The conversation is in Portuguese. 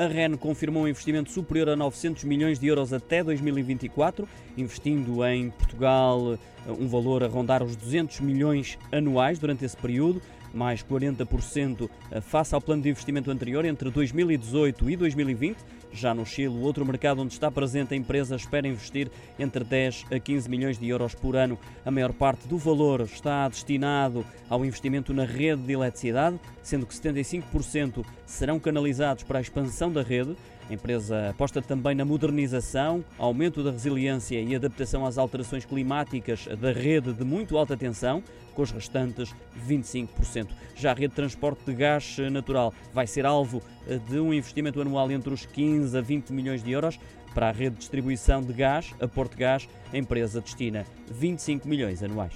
A REN confirmou um investimento superior a 900 milhões de euros até 2024, investindo em Portugal um valor a rondar os 200 milhões anuais durante esse período mais 40% face ao plano de investimento anterior entre 2018 e 2020. Já no Chile, outro mercado onde está presente a empresa espera investir entre 10 a 15 milhões de euros por ano. A maior parte do valor está destinado ao investimento na rede de eletricidade, sendo que 75% serão canalizados para a expansão da rede. A empresa aposta também na modernização, aumento da resiliência e adaptação às alterações climáticas da rede de muito alta tensão, com os restantes 25%. Já a rede de transporte de gás natural vai ser alvo de um investimento anual entre os 15 a 20 milhões de euros. Para a rede de distribuição de gás, a Porto Gás, a empresa destina 25 milhões anuais.